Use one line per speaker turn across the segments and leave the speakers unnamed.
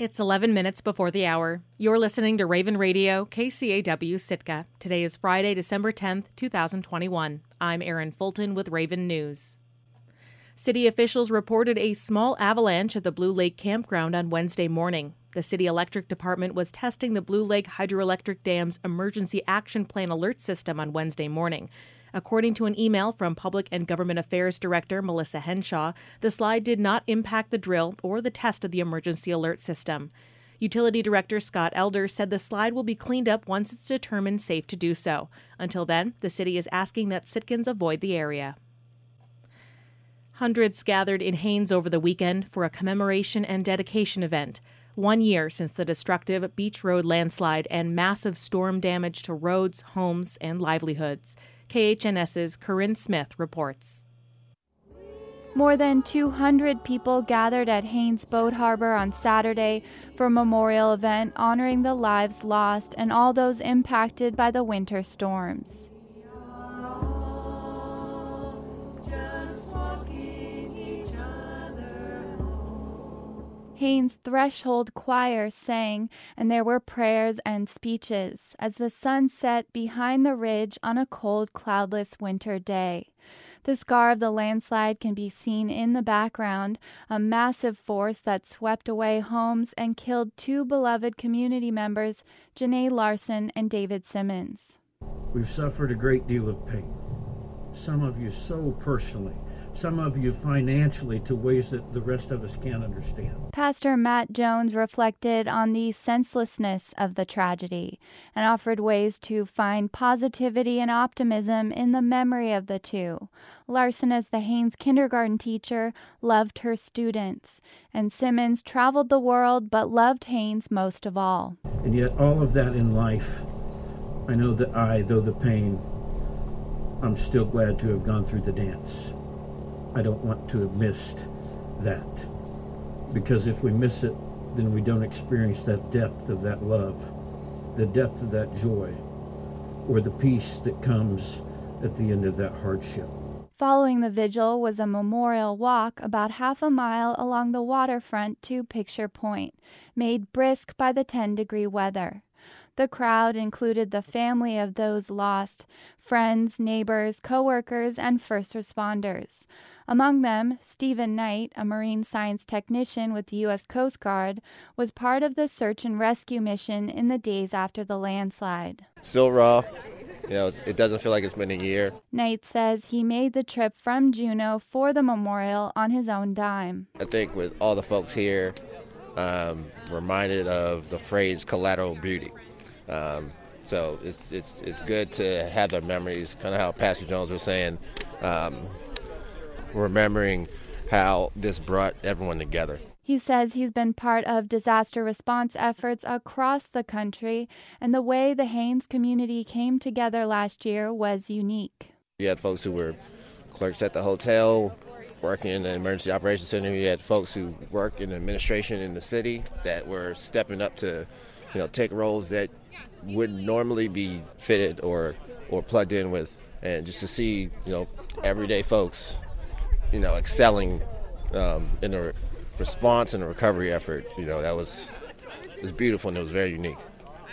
It's 11 minutes before the hour. You're listening to Raven Radio, KCAW Sitka. Today is Friday, December 10th, 2021. I'm Erin Fulton with Raven News. City officials reported a small avalanche at the Blue Lake campground on Wednesday morning. The city electric department was testing the Blue Lake Hydroelectric Dam's emergency action plan alert system on Wednesday morning. According to an email from Public and Government Affairs Director Melissa Henshaw, the slide did not impact the drill or the test of the emergency alert system. Utility Director Scott Elder said the slide will be cleaned up once it's determined safe to do so. Until then, the city is asking that Sitkans avoid the area. Hundreds gathered in Haines over the weekend for a commemoration and dedication event. One year since the destructive Beach Road landslide and massive storm damage to roads, homes, and livelihoods. KHNS's Corinne Smith reports.
More than 200 people gathered at Haines Boat Harbor on Saturday for a memorial event honoring the lives lost and all those impacted by the winter storms. Haines Threshold Choir sang, and there were prayers and speeches as the sun set behind the ridge on a cold, cloudless winter day. The scar of the landslide can be seen in the background, a massive force that swept away homes and killed two beloved community members, Janae Larson and David Simmons.
We've suffered a great deal of pain, some of you so personally some of you financially to ways that the rest of us can't understand.
Pastor Matt Jones reflected on the senselessness of the tragedy and offered ways to find positivity and optimism in the memory of the two. Larson, as the Haines kindergarten teacher, loved her students, and Simmons traveled the world but loved Haines most of all.
And yet, all of that in life, I know that I, though the pain, I'm still glad to have gone through the dance. I don't want to have missed that. Because if we miss it, then we don't experience that depth of that love, the depth of that joy, or the peace that comes at the end of that hardship.
Following the vigil was a memorial walk about half a mile along the waterfront to Picture Point, made brisk by the 10 degree weather. The crowd included the family of those lost, friends, neighbors, coworkers, and first responders. Among them, Stephen Knight, a marine science technician with the U.S. Coast Guard, was part of the search and rescue mission in the days after the landslide.
Still raw. You know, it doesn't feel like it's been a year.
Knight says he made the trip from Juneau for the memorial on his own dime.
I think with all the folks here, um, reminded of the phrase collateral beauty. Um, so it's, it's, it's good to have their memories, kind of how Pastor Jones was saying. Um, remembering how this brought everyone together.
He says he's been part of disaster response efforts across the country, and the way the Haines community came together last year was unique.
You had folks who were clerks at the hotel, working in the emergency operations center. You had folks who work in administration in the city that were stepping up to, you know, take roles that would normally be fitted or or plugged in with, and just to see, you know, everyday folks you know, excelling um, in the response and the recovery effort. You know, that was was beautiful and it was very unique.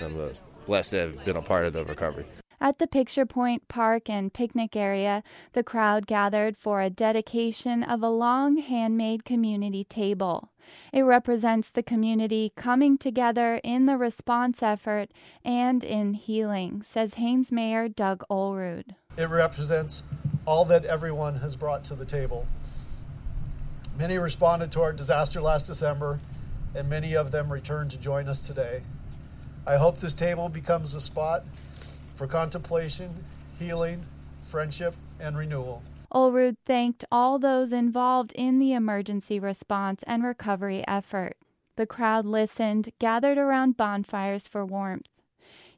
I'm uh, blessed to have been a part of the recovery.
At the Picture Point Park and picnic area, the crowd gathered for a dedication of a long handmade community table. It represents the community coming together in the response effort and in healing, says Haines Mayor Doug Olerud.
It represents all that everyone has brought to the table. Many responded to our disaster last December, and many of them returned to join us today. I hope this table becomes a spot for contemplation, healing, friendship, and renewal.
Olerud thanked all those involved in the emergency response and recovery effort. The crowd listened, gathered around bonfires for warmth.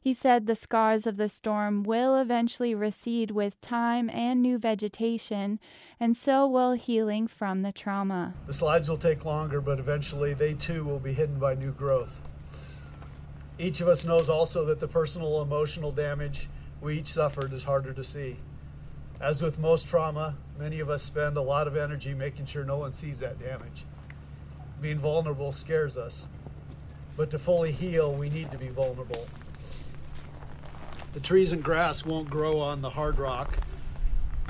He said the scars of the storm will eventually recede with time and new vegetation, and so will healing from the trauma.
The slides will take longer, but eventually they too will be hidden by new growth. Each of us knows also that the personal emotional damage we each suffered is harder to see. As with most trauma, many of us spend a lot of energy making sure no one sees that damage. Being vulnerable scares us. but to fully heal, we need to be vulnerable. The trees and grass won't grow on the hard rock.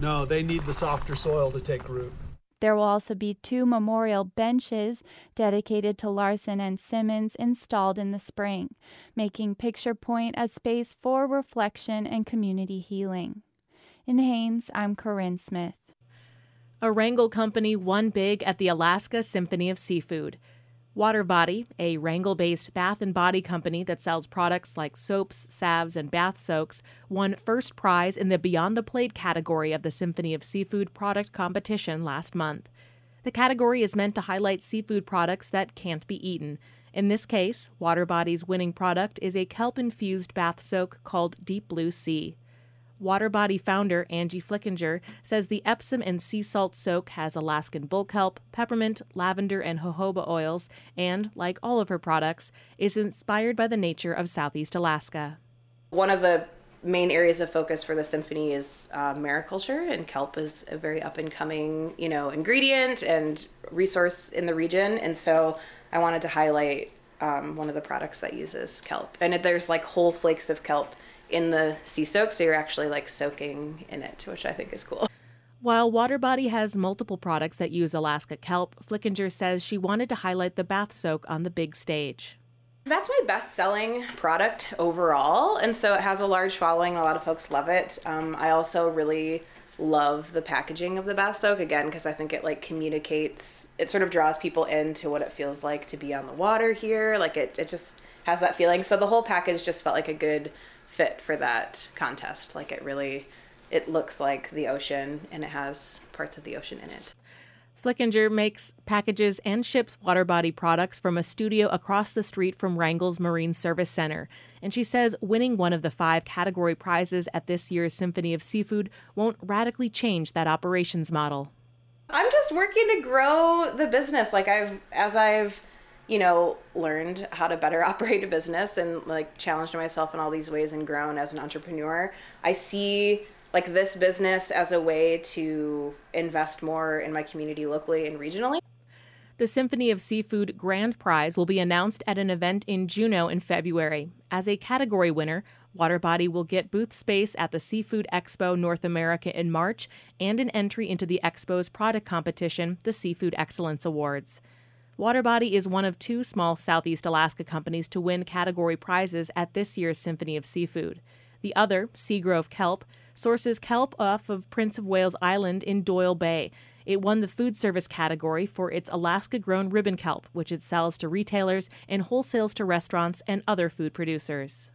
No, they need the softer soil to take root.
There will also be two memorial benches dedicated to Larson and Simmons installed in the spring, making Picture Point a space for reflection and community healing. In Haines, I'm Corinne Smith.
A Wrangell company won big at the Alaska Symphony of Seafood. Waterbody, a Wrangell based bath and body company that sells products like soaps, salves, and bath soaks, won first prize in the Beyond the Plate category of the Symphony of Seafood product competition last month. The category is meant to highlight seafood products that can't be eaten. In this case, Waterbody's winning product is a kelp infused bath soak called Deep Blue Sea. Waterbody founder Angie Flickinger says the Epsom and sea salt soak has Alaskan bull kelp, peppermint, lavender, and jojoba oils, and, like all of her products, is inspired by the nature of Southeast Alaska.
One of the main areas of focus for the symphony is uh, mariculture, and kelp is a very up and coming, you know, ingredient and resource in the region. And so I wanted to highlight um, one of the products that uses kelp, and there's like whole flakes of kelp in the sea soak, so you're actually like soaking in it, which I think is cool.
While Waterbody has multiple products that use Alaska kelp, Flickinger says she wanted to highlight the bath soak on the big stage.
That's my best selling product overall, and so it has a large following. A lot of folks love it. Um, I also really love the packaging of the bath soak again because I think it like communicates. It sort of draws people into what it feels like to be on the water here. Like it, it just has that feeling. So the whole package just felt like a good fit for that contest. Like it really, it looks like the ocean and it has parts of the ocean in it.
Flickinger makes, packages, and ships Waterbody products from a studio across the street from Wrangell's Marine Service Center. And she says winning one of the five category prizes at this year's Symphony of Seafood won't radically change that operations model.
I'm just working to grow the business. Like I've, as I've you know, learned how to better operate a business and like challenged myself in all these ways and grown as an entrepreneur. I see like this business as a way to invest more in my community locally and regionally.
The Symphony of Seafood Grand Prize will be announced at an event in Juneau in February. As a category winner, Waterbody will get booth space at the Seafood Expo North America in March and an entry into the Expo's product competition, the Seafood Excellence Awards. Waterbody is one of two small Southeast Alaska companies to win category prizes at this year's Symphony of Seafood. The other, Seagrove Kelp, sources kelp off of Prince of Wales Island in Doyle Bay. It won the food service category for its Alaska grown ribbon kelp, which it sells to retailers and wholesales to restaurants and other food producers.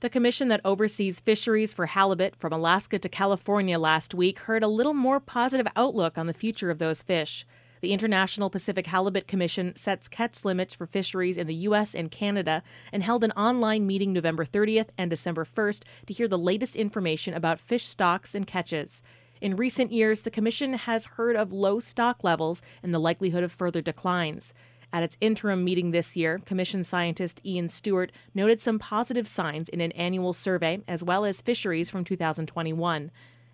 The commission that oversees fisheries for halibut from Alaska to California last week heard a little more positive outlook on the future of those fish. The International Pacific Halibut Commission sets catch limits for fisheries in the U.S. and Canada and held an online meeting November 30th and December 1st to hear the latest information about fish stocks and catches. In recent years, the Commission has heard of low stock levels and the likelihood of further declines. At its interim meeting this year, Commission scientist Ian Stewart noted some positive signs in an annual survey as well as fisheries from 2021.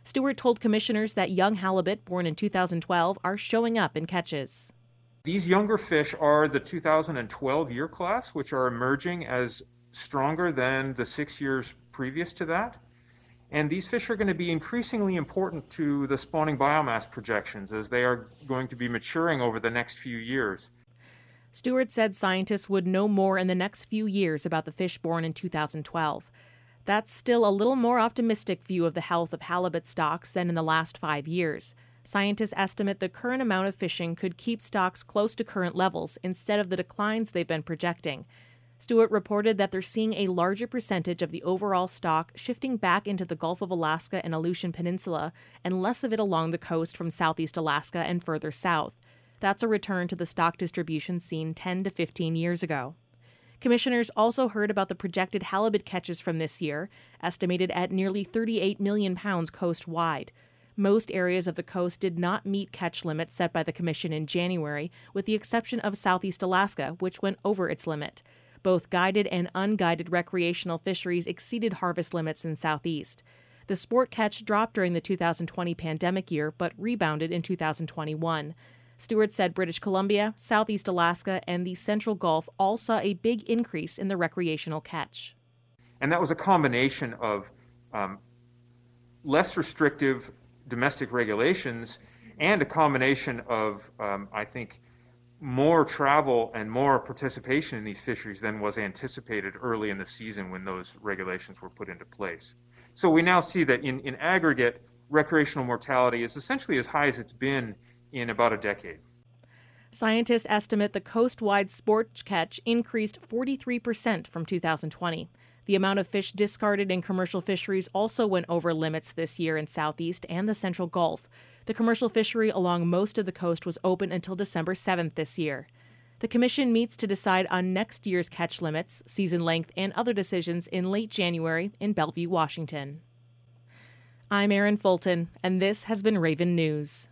Stewart told commissioners that young halibut born in 2012 are showing up in catches.
These younger fish are the 2012 year class, which are emerging as stronger than the six years previous to that. And these fish are going to be increasingly important to the spawning biomass projections as they are going to be maturing over the next few years.
Stewart said scientists would know more in the next few years about the fish born in 2012. That's still a little more optimistic view of the health of halibut stocks than in the last five years. Scientists estimate the current amount of fishing could keep stocks close to current levels instead of the declines they've been projecting. Stewart reported that they're seeing a larger percentage of the overall stock shifting back into the Gulf of Alaska and Aleutian Peninsula, and less of it along the coast from southeast Alaska and further south. That's a return to the stock distribution seen 10 to 15 years ago. Commissioners also heard about the projected halibut catches from this year, estimated at nearly 38 million pounds coast wide. Most areas of the coast did not meet catch limits set by the Commission in January, with the exception of southeast Alaska, which went over its limit. Both guided and unguided recreational fisheries exceeded harvest limits in southeast. The sport catch dropped during the 2020 pandemic year, but rebounded in 2021. Stewart said British Columbia, Southeast Alaska, and the Central Gulf all saw a big increase in the recreational catch.
And that was a combination of um, less restrictive domestic regulations and a combination of, um, I think, more travel and more participation in these fisheries than was anticipated early in the season when those regulations were put into place. So we now see that in, in aggregate, recreational mortality is essentially as high as it's been in about a decade.
Scientists estimate the coast-wide sport catch increased 43% from 2020. The amount of fish discarded in commercial fisheries also went over limits this year in Southeast and the Central Gulf. The commercial fishery along most of the coast was open until December 7th this year. The Commission meets to decide on next year's catch limits, season length, and other decisions in late January in Bellevue, Washington. I'm Erin Fulton, and this has been Raven News.